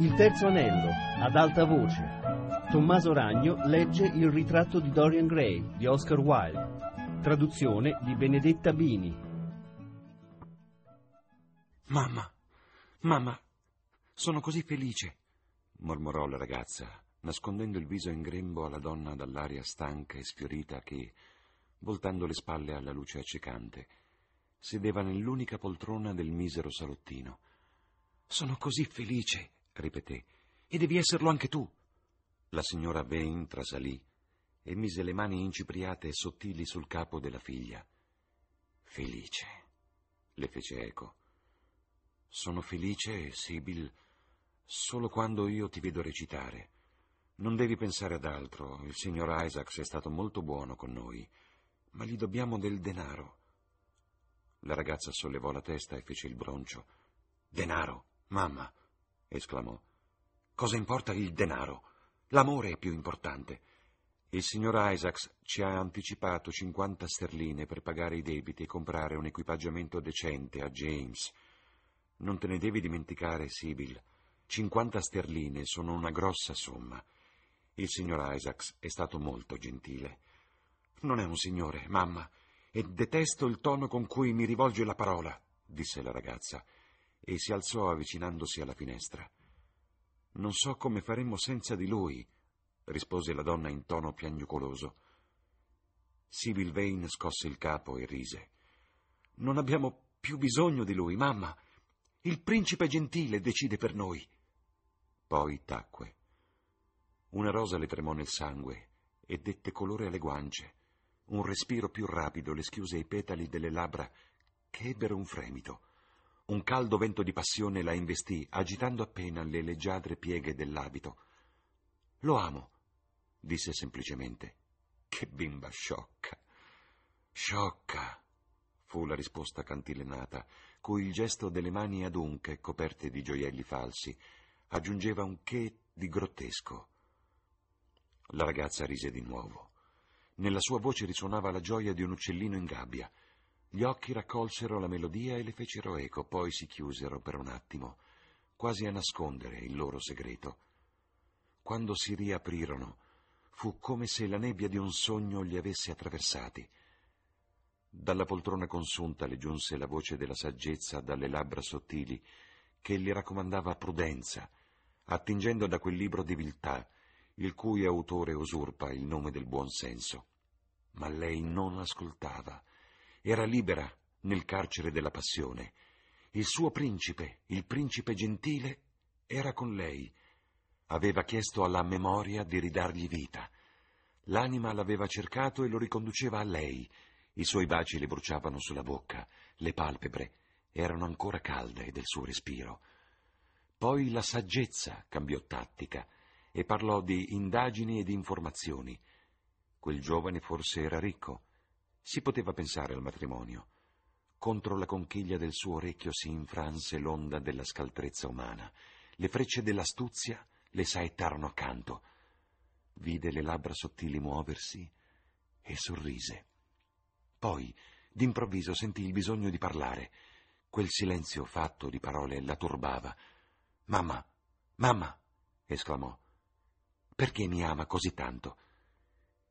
Il terzo anello, ad alta voce. Tommaso Ragno legge Il ritratto di Dorian Gray di Oscar Wilde. Traduzione di Benedetta Bini. Mamma, mamma, sono così felice, mormorò la ragazza, nascondendo il viso in grembo alla donna dall'aria stanca e sfiorita che, voltando le spalle alla luce accecante, sedeva nell'unica poltrona del misero salottino. Sono così felice, ripeté, e devi esserlo anche tu. La signora Vane trasalì e mise le mani incipriate e sottili sul capo della figlia. Felice, le fece eco. Sono felice, Sibyl, solo quando io ti vedo recitare. Non devi pensare ad altro. Il signor Isaacs è stato molto buono con noi, ma gli dobbiamo del denaro. La ragazza sollevò la testa e fece il broncio. Denaro, mamma, esclamò. Cosa importa il denaro? L'amore è più importante. Il signor Isaacs ci ha anticipato 50 sterline per pagare i debiti e comprare un equipaggiamento decente a James. Non te ne devi dimenticare, Sibyl. 50 sterline sono una grossa somma. Il signor Isaacs è stato molto gentile. Non è un signore, mamma, e detesto il tono con cui mi rivolge la parola, disse la ragazza, e si alzò avvicinandosi alla finestra. Non so come faremmo senza di lui, rispose la donna in tono piagnucoloso. Sibyl Vane scosse il capo e rise. Non abbiamo più bisogno di lui, mamma. Il principe gentile decide per noi. Poi tacque. Una rosa le tremò nel sangue e dette colore alle guance. Un respiro più rapido le schiuse i petali delle labbra che ebbero un fremito. Un caldo vento di passione la investì, agitando appena le leggiadre pieghe dell'abito. Lo amo, disse semplicemente. Che bimba sciocca. Sciocca, fu la risposta cantilenata, cui il gesto delle mani adunche, coperte di gioielli falsi, aggiungeva un che di grottesco. La ragazza rise di nuovo. Nella sua voce risuonava la gioia di un uccellino in gabbia. Gli occhi raccolsero la melodia e le fecero eco, poi si chiusero per un attimo, quasi a nascondere il loro segreto. Quando si riaprirono, fu come se la nebbia di un sogno li avesse attraversati. Dalla poltrona consunta le giunse la voce della saggezza dalle labbra sottili, che gli raccomandava prudenza, attingendo da quel libro di viltà, il cui autore usurpa il nome del buon senso. Ma lei non ascoltava. Era libera nel carcere della passione. Il suo principe, il principe gentile, era con lei. Aveva chiesto alla memoria di ridargli vita. L'anima l'aveva cercato e lo riconduceva a lei. I suoi baci le bruciavano sulla bocca, le palpebre erano ancora calde del suo respiro. Poi la saggezza cambiò tattica e parlò di indagini e di informazioni. Quel giovane forse era ricco. Si poteva pensare al matrimonio. Contro la conchiglia del suo orecchio si infranse l'onda della scaltrezza umana. Le frecce dell'astuzia le saettarono accanto. Vide le labbra sottili muoversi e sorrise. Poi, d'improvviso, sentì il bisogno di parlare. Quel silenzio fatto di parole la turbava. Mamma, mamma, esclamò, perché mi ama così tanto?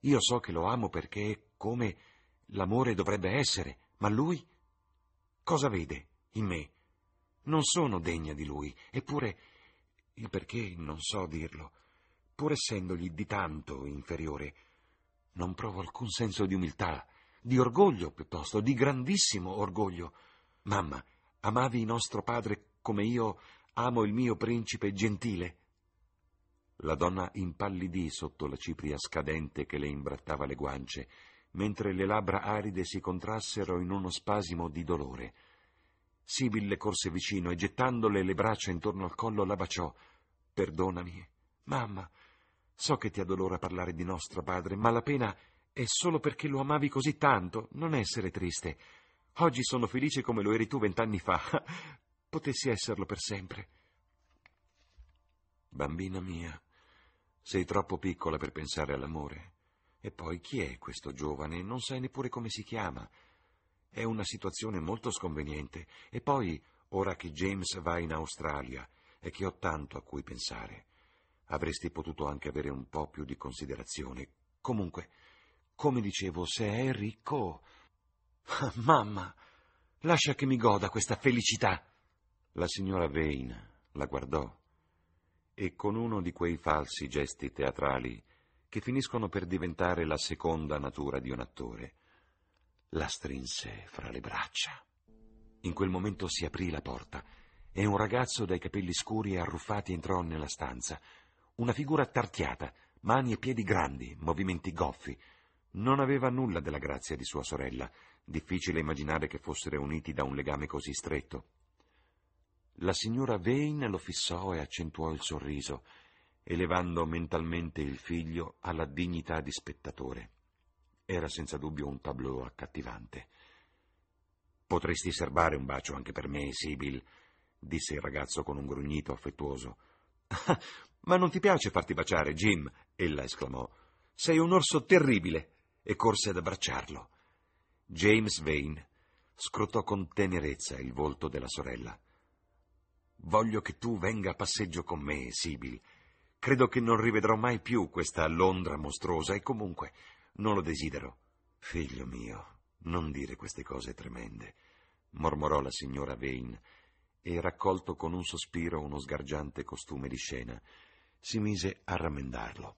Io so che lo amo perché è come l'amore dovrebbe essere, ma lui? Cosa vede in me? Non sono degna di lui, eppure il perché non so dirlo. Pur essendogli di tanto inferiore, non provo alcun senso di umiltà, di orgoglio piuttosto, di grandissimo orgoglio. Mamma, amavi nostro padre come io amo il mio principe gentile? La donna impallidì sotto la cipria scadente che le imbrattava le guance, mentre le labbra aride si contrassero in uno spasimo di dolore. Sibyl le corse vicino e gettandole le braccia intorno al collo la baciò. Perdonami, mamma. So che ti addolora parlare di nostro padre, ma la pena è solo perché lo amavi così tanto. Non essere triste. Oggi sono felice come lo eri tu vent'anni fa. Potessi esserlo per sempre. Bambina mia, sei troppo piccola per pensare all'amore. E poi chi è questo giovane? Non sai neppure come si chiama. È una situazione molto sconveniente. E poi, ora che James va in Australia, è che ho tanto a cui pensare. Avresti potuto anche avere un po' più di considerazione. Comunque, come dicevo, se è ricco... Mamma, lascia che mi goda questa felicità. La signora Vane la guardò e con uno di quei falsi gesti teatrali che finiscono per diventare la seconda natura di un attore, la strinse fra le braccia. In quel momento si aprì la porta e un ragazzo dai capelli scuri e arruffati entrò nella stanza. Una figura tarchiata, mani e piedi grandi, movimenti goffi. Non aveva nulla della grazia di sua sorella. Difficile immaginare che fossero uniti da un legame così stretto. La signora Vane lo fissò e accentuò il sorriso, elevando mentalmente il figlio alla dignità di spettatore. Era senza dubbio un tableau accattivante. Potresti serbare un bacio anche per me, Sibyl, disse il ragazzo con un grugnito affettuoso. Ma non ti piace farti baciare, Jim? ella esclamò. Sei un orso terribile! e corse ad abbracciarlo. James Vane scrutò con tenerezza il volto della sorella. Voglio che tu venga a passeggio con me, Sibyl. Credo che non rivedrò mai più questa Londra mostruosa e comunque non lo desidero. Figlio mio, non dire queste cose tremende, mormorò la signora Vane e, raccolto con un sospiro uno sgargiante costume di scena, si mise a rammendarlo.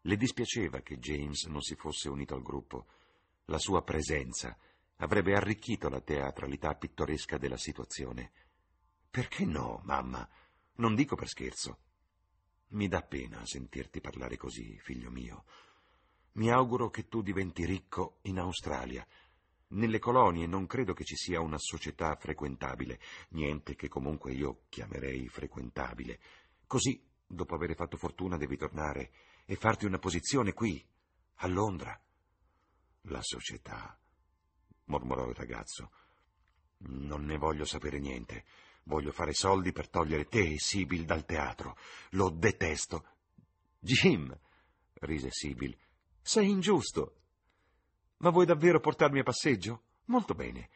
Le dispiaceva che James non si fosse unito al gruppo. La sua presenza avrebbe arricchito la teatralità pittoresca della situazione. Perché no, mamma? Non dico per scherzo. Mi dà pena sentirti parlare così, figlio mio. Mi auguro che tu diventi ricco in Australia. Nelle colonie non credo che ci sia una società frequentabile, niente che comunque io chiamerei frequentabile. Così, dopo aver fatto fortuna, devi tornare e farti una posizione qui, a Londra. La società, mormorò il ragazzo. Non ne voglio sapere niente. Voglio fare soldi per togliere te e Sibyl dal teatro. Lo detesto. Jim, rise Sibyl, sei ingiusto. Ma vuoi davvero portarmi a passeggio? Molto bene.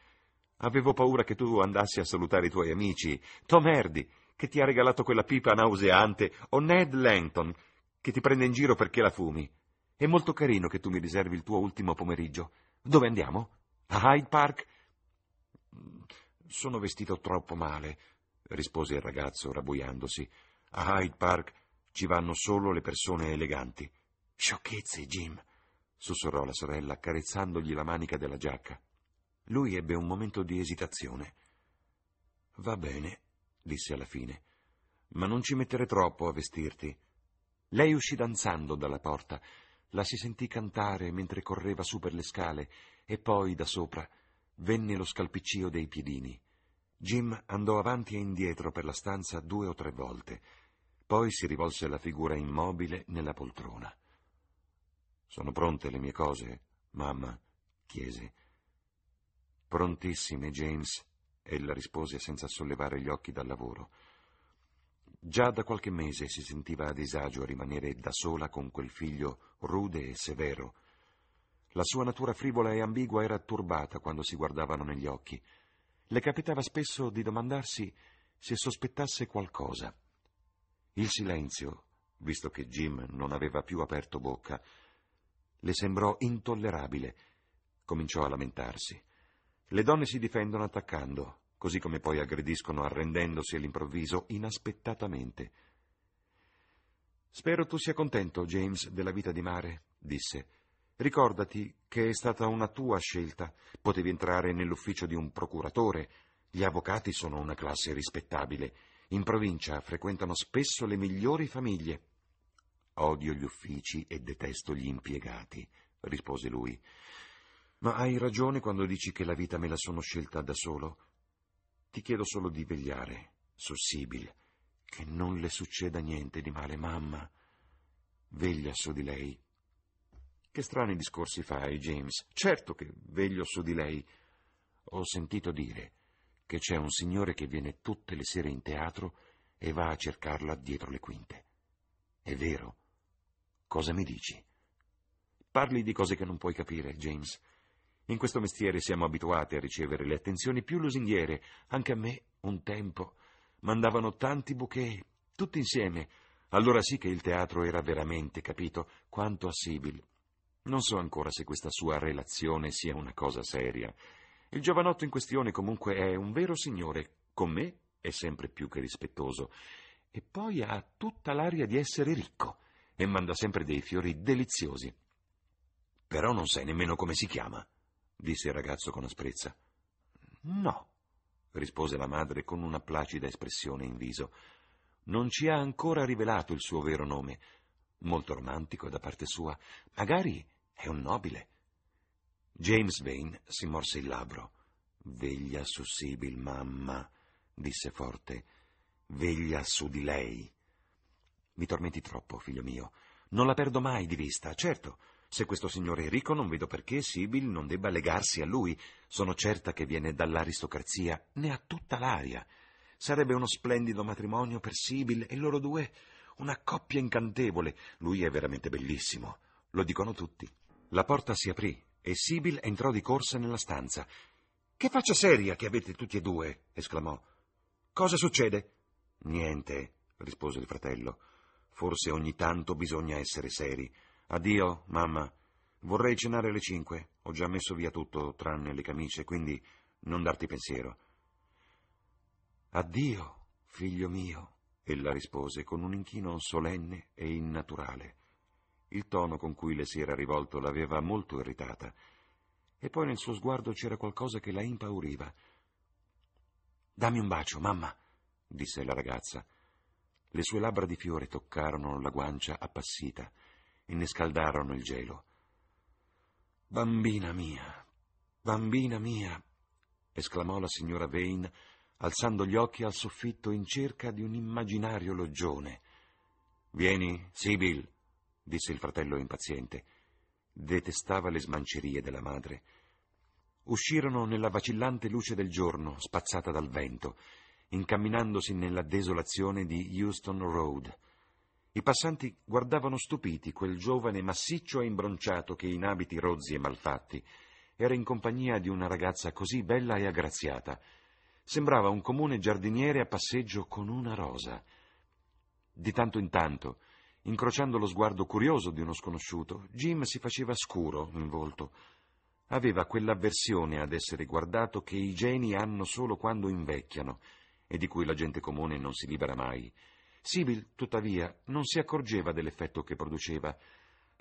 Avevo paura che tu andassi a salutare i tuoi amici, Tom Hardy, che ti ha regalato quella pipa nauseante, o Ned Langton, che ti prende in giro perché la fumi. È molto carino che tu mi riservi il tuo ultimo pomeriggio. Dove andiamo? A Hyde Park? Sono vestito troppo male, rispose il ragazzo rabbuiandosi. A Hyde Park ci vanno solo le persone eleganti. Sciocchezze, Jim, sussurrò la sorella, accarezzandogli la manica della giacca. Lui ebbe un momento di esitazione. Va bene, disse alla fine, ma non ci mettere troppo a vestirti. Lei uscì danzando dalla porta, la si sentì cantare mentre correva su per le scale e poi da sopra venne lo scalpiccio dei piedini. Jim andò avanti e indietro per la stanza due o tre volte, poi si rivolse alla figura immobile nella poltrona. Sono pronte le mie cose, mamma? chiese. Prontissime, James, ella rispose senza sollevare gli occhi dal lavoro. Già da qualche mese si sentiva a disagio a rimanere da sola con quel figlio rude e severo. La sua natura frivola e ambigua era turbata quando si guardavano negli occhi. Le capitava spesso di domandarsi se sospettasse qualcosa. Il silenzio, visto che Jim non aveva più aperto bocca, le sembrò intollerabile. Cominciò a lamentarsi. Le donne si difendono attaccando, così come poi aggrediscono arrendendosi all'improvviso inaspettatamente. Spero tu sia contento, James, della vita di mare, disse. Ricordati che è stata una tua scelta. Potevi entrare nell'ufficio di un procuratore. Gli avvocati sono una classe rispettabile. In provincia frequentano spesso le migliori famiglie. Odio gli uffici e detesto gli impiegati, rispose lui. Ma hai ragione quando dici che la vita me la sono scelta da solo. Ti chiedo solo di vegliare su Sibyl, che non le succeda niente di male, mamma. Veglia su di lei. Che strani discorsi fai, James. Certo che veglio su di lei. Ho sentito dire che c'è un signore che viene tutte le sere in teatro e va a cercarla dietro le quinte. È vero? Cosa mi dici? Parli di cose che non puoi capire, James. In questo mestiere siamo abituati a ricevere le attenzioni più lusinghiere. Anche a me, un tempo, mandavano tanti bouquet, tutti insieme. Allora sì che il teatro era veramente, capito, quanto a Sibyl. Non so ancora se questa sua relazione sia una cosa seria. Il giovanotto in questione comunque è un vero signore, con me è sempre più che rispettoso, e poi ha tutta l'aria di essere ricco e manda sempre dei fiori deliziosi. Però non sai nemmeno come si chiama, disse il ragazzo con asprezza. No, rispose la madre con una placida espressione in viso. Non ci ha ancora rivelato il suo vero nome. Molto romantico da parte sua. Magari è un nobile. James Vane si morse il labbro. Veglia su Sibyl, mamma, disse forte. Veglia su di lei. Mi tormenti troppo, figlio mio. Non la perdo mai di vista, certo. Se questo signore è ricco, non vedo perché Sibyl non debba legarsi a lui. Sono certa che viene dall'aristocrazia, ne ha tutta l'aria. Sarebbe uno splendido matrimonio per Sibyl e loro due una coppia incantevole. Lui è veramente bellissimo. Lo dicono tutti. La porta si aprì e Sibyl entrò di corsa nella stanza. Che faccia seria che avete tutti e due! esclamò. Cosa succede? Niente, rispose il fratello. Forse ogni tanto bisogna essere seri. Addio, mamma. Vorrei cenare alle cinque. Ho già messo via tutto, tranne le camicie, quindi non darti pensiero. Addio, figlio mio, ella rispose con un inchino solenne e innaturale. Il tono con cui le si era rivolto l'aveva molto irritata, e poi nel suo sguardo c'era qualcosa che la impauriva. Dammi un bacio, mamma, disse la ragazza. Le sue labbra di fiore toccarono la guancia appassita e ne scaldarono il gelo. Bambina mia, bambina mia, esclamò la signora Vane, alzando gli occhi al soffitto in cerca di un immaginario loggione. Vieni, Sibyl, disse il fratello impaziente. Detestava le smancerie della madre. Uscirono nella vacillante luce del giorno, spazzata dal vento, incamminandosi nella desolazione di Houston Road. I passanti guardavano stupiti quel giovane massiccio e imbronciato che in abiti rozzi e malfatti era in compagnia di una ragazza così bella e aggraziata. Sembrava un comune giardiniere a passeggio con una rosa. Di tanto in tanto, incrociando lo sguardo curioso di uno sconosciuto, Jim si faceva scuro in volto. Aveva quell'avversione ad essere guardato che i geni hanno solo quando invecchiano e di cui la gente comune non si libera mai. Sibyl, tuttavia, non si accorgeva dell'effetto che produceva.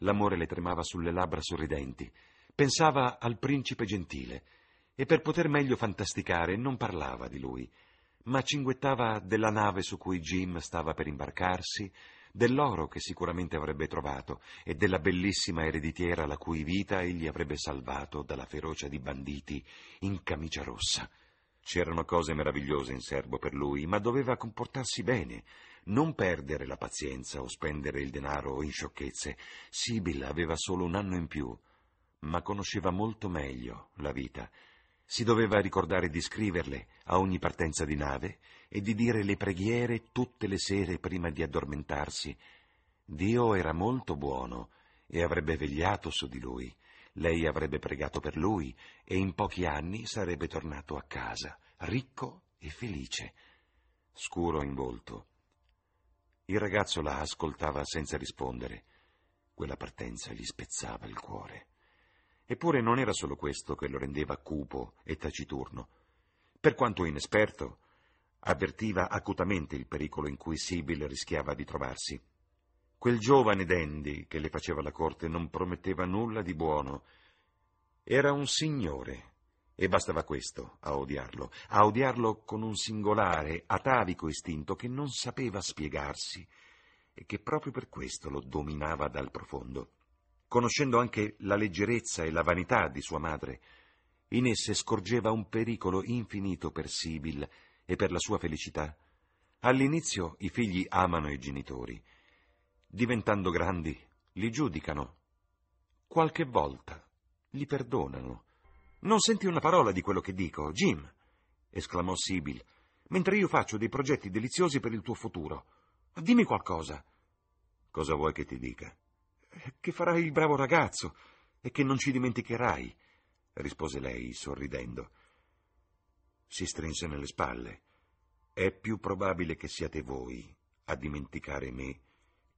L'amore le tremava sulle labbra sorridenti. Pensava al principe gentile e per poter meglio fantasticare non parlava di lui, ma cinguettava della nave su cui Jim stava per imbarcarsi, dell'oro che sicuramente avrebbe trovato e della bellissima ereditiera la cui vita egli avrebbe salvato dalla ferocia di banditi in camicia rossa. C'erano cose meravigliose in serbo per lui, ma doveva comportarsi bene, non perdere la pazienza o spendere il denaro in sciocchezze. Sibyl aveva solo un anno in più, ma conosceva molto meglio la vita. Si doveva ricordare di scriverle a ogni partenza di nave e di dire le preghiere tutte le sere prima di addormentarsi. Dio era molto buono e avrebbe vegliato su di lui. Lei avrebbe pregato per lui e in pochi anni sarebbe tornato a casa, ricco e felice. Scuro in volto, il ragazzo la ascoltava senza rispondere. Quella partenza gli spezzava il cuore. Eppure non era solo questo che lo rendeva cupo e taciturno. Per quanto inesperto, avvertiva acutamente il pericolo in cui Sibyl rischiava di trovarsi. Quel giovane dandy che le faceva la corte non prometteva nulla di buono. Era un signore, e bastava questo a odiarlo, a odiarlo con un singolare, atavico istinto che non sapeva spiegarsi e che proprio per questo lo dominava dal profondo. Conoscendo anche la leggerezza e la vanità di sua madre, in esse scorgeva un pericolo infinito per Sibyl e per la sua felicità. All'inizio i figli amano i genitori, diventando grandi li giudicano, qualche volta li perdonano non senti una parola di quello che dico, Jim, esclamò Sibyl, mentre io faccio dei progetti deliziosi per il tuo futuro. Dimmi qualcosa. Cosa vuoi che ti dica? Che farai il bravo ragazzo e che non ci dimenticherai, rispose lei, sorridendo. Si strinse nelle spalle È più probabile che siate voi a dimenticare me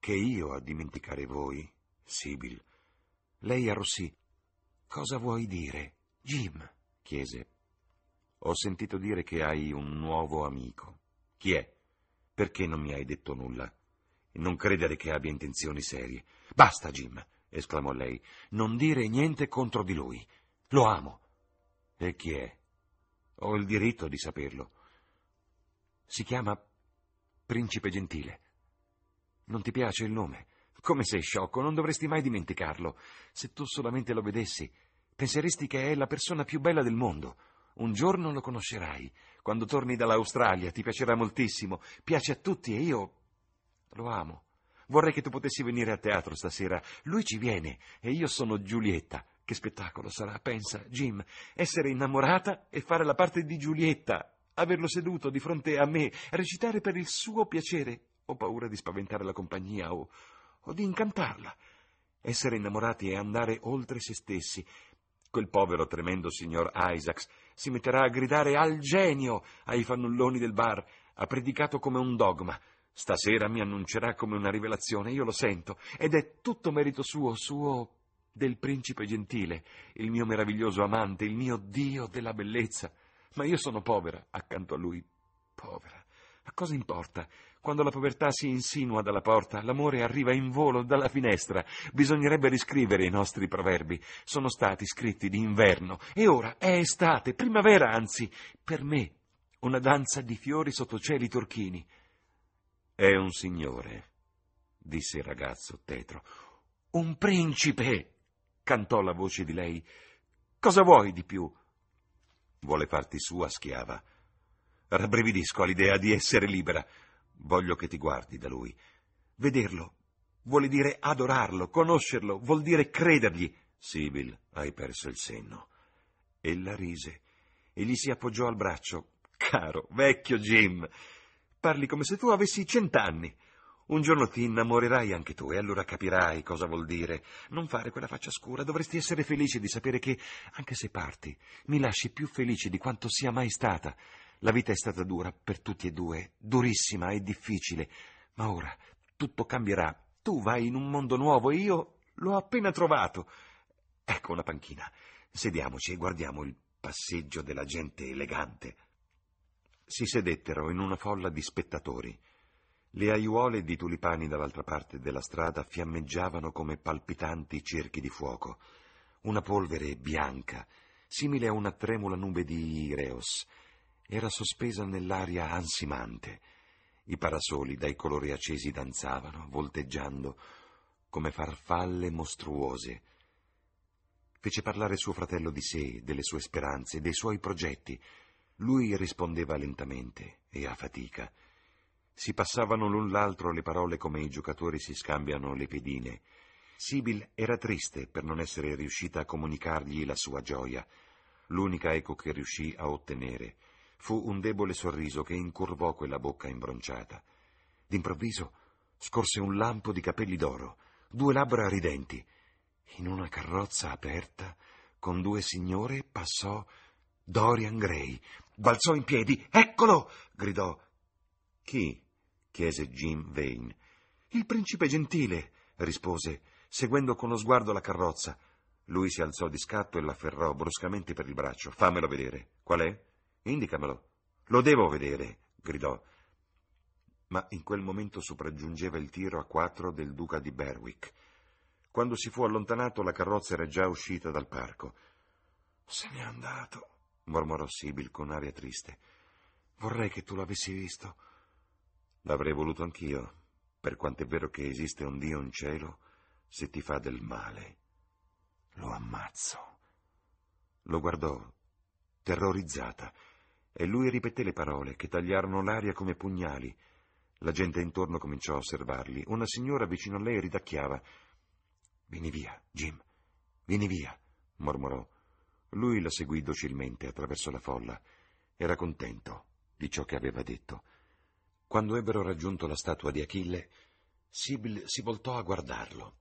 che io a dimenticare voi, Sibyl. Lei arrossì. Cosa vuoi dire? Jim, chiese. Ho sentito dire che hai un nuovo amico. Chi è? Perché non mi hai detto nulla? Non credere che abbia intenzioni serie. Basta, Jim, esclamò lei. Non dire niente contro di lui. Lo amo. E chi è? Ho il diritto di saperlo. Si chiama Principe Gentile. Non ti piace il nome? Come sei sciocco, non dovresti mai dimenticarlo. Se tu solamente lo vedessi, penseresti che è la persona più bella del mondo. Un giorno lo conoscerai. Quando torni dall'Australia ti piacerà moltissimo. Piace a tutti e io lo amo. Vorrei che tu potessi venire a teatro stasera. Lui ci viene e io sono Giulietta. Che spettacolo sarà, pensa, Jim, essere innamorata e fare la parte di Giulietta, averlo seduto di fronte a me, recitare per il suo piacere. Ho paura di spaventare la compagnia o, o di incantarla. Essere innamorati e andare oltre se stessi. Quel povero tremendo signor Isaacs si metterà a gridare al genio ai fannulloni del bar. Ha predicato come un dogma. Stasera mi annuncerà come una rivelazione, io lo sento, ed è tutto merito suo, suo del principe gentile, il mio meraviglioso amante, il mio Dio della bellezza. Ma io sono povera accanto a lui. Povera. Ma cosa importa? Quando la povertà si insinua dalla porta, l'amore arriva in volo dalla finestra. Bisognerebbe riscrivere i nostri proverbi. Sono stati scritti d'inverno e ora è estate, primavera anzi. Per me, una danza di fiori sotto cieli turchini. È un signore, disse il ragazzo tetro. Un principe, cantò la voce di lei. Cosa vuoi di più? Vuole farti sua schiava. Rabbrividisco all'idea di essere libera. Voglio che ti guardi da lui. Vederlo vuole dire adorarlo, conoscerlo, vuol dire credergli. Sibyl, hai perso il senno. Ella rise e gli si appoggiò al braccio. Caro, vecchio Jim, parli come se tu avessi cent'anni. Un giorno ti innamorerai anche tu e allora capirai cosa vuol dire. Non fare quella faccia scura, dovresti essere felice di sapere che, anche se parti, mi lasci più felice di quanto sia mai stata. La vita è stata dura per tutti e due, durissima e difficile, ma ora tutto cambierà. Tu vai in un mondo nuovo e io l'ho appena trovato. Ecco una panchina. Sediamoci e guardiamo il passeggio della gente elegante. Si sedettero in una folla di spettatori. Le aiuole di tulipani dall'altra parte della strada fiammeggiavano come palpitanti cerchi di fuoco. Una polvere bianca, simile a una tremula nube di Ireos, era sospesa nell'aria ansimante. I parasoli dai colori accesi danzavano, volteggiando, come farfalle mostruose. Fece parlare suo fratello di sé, delle sue speranze, dei suoi progetti. Lui rispondeva lentamente e a fatica. Si passavano l'un l'altro le parole come i giocatori si scambiano le pedine. Sibyl era triste per non essere riuscita a comunicargli la sua gioia. L'unica eco che riuscì a ottenere fu un debole sorriso che incurvò quella bocca imbronciata. D'improvviso scorse un lampo di capelli d'oro, due labbra ridenti. In una carrozza aperta, con due signore, passò Dorian Gray. Balzò in piedi. Eccolo! gridò. Chi? chiese Jim Vane. Il principe gentile, rispose, seguendo con lo sguardo la carrozza. Lui si alzò di scatto e l'afferrò bruscamente per il braccio. Fammelo vedere. Qual è? Indicamelo. Lo devo vedere, gridò. Ma in quel momento sopraggiungeva il tiro a quattro del duca di Berwick. Quando si fu allontanato, la carrozza era già uscita dal parco. Se n'è andato, mormorò Sibyl con aria triste. Vorrei che tu l'avessi visto. L'avrei voluto anch'io, per quanto è vero che esiste un Dio in cielo, se ti fa del male, lo ammazzo. Lo guardò, terrorizzata, e lui ripeté le parole che tagliarono l'aria come pugnali. La gente intorno cominciò a osservarli. Una signora vicino a lei ridacchiava. Vieni via, Jim, vieni via, mormorò. Lui la seguì docilmente attraverso la folla. Era contento di ciò che aveva detto. Quando ebbero raggiunto la statua di Achille, Sibyl si voltò a guardarlo.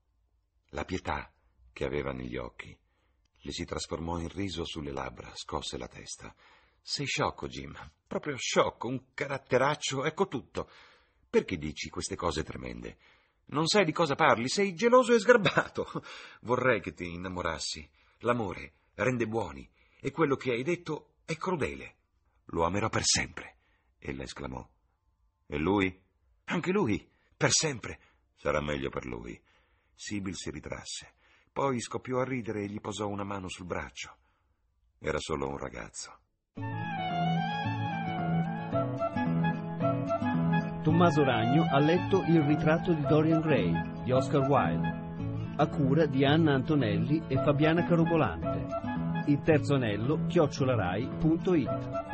La pietà che aveva negli occhi le si trasformò in riso sulle labbra, scosse la testa. Sei sciocco, Jim. Proprio sciocco, un caratteraccio, ecco tutto. Perché dici queste cose tremende? Non sai di cosa parli, sei geloso e sgarbato. Vorrei che ti innamorassi. L'amore rende buoni e quello che hai detto è crudele. Lo amerò per sempre, ella esclamò. E lui? Anche lui, per sempre. Sarà meglio per lui. Sibyl si ritrasse. Poi scoppiò a ridere e gli posò una mano sul braccio. Era solo un ragazzo. Tommaso Ragno ha letto Il ritratto di Dorian Gray di Oscar Wilde, a cura di Anna Antonelli e Fabiana Carobolante. Il terzo anello chiocciolarai.it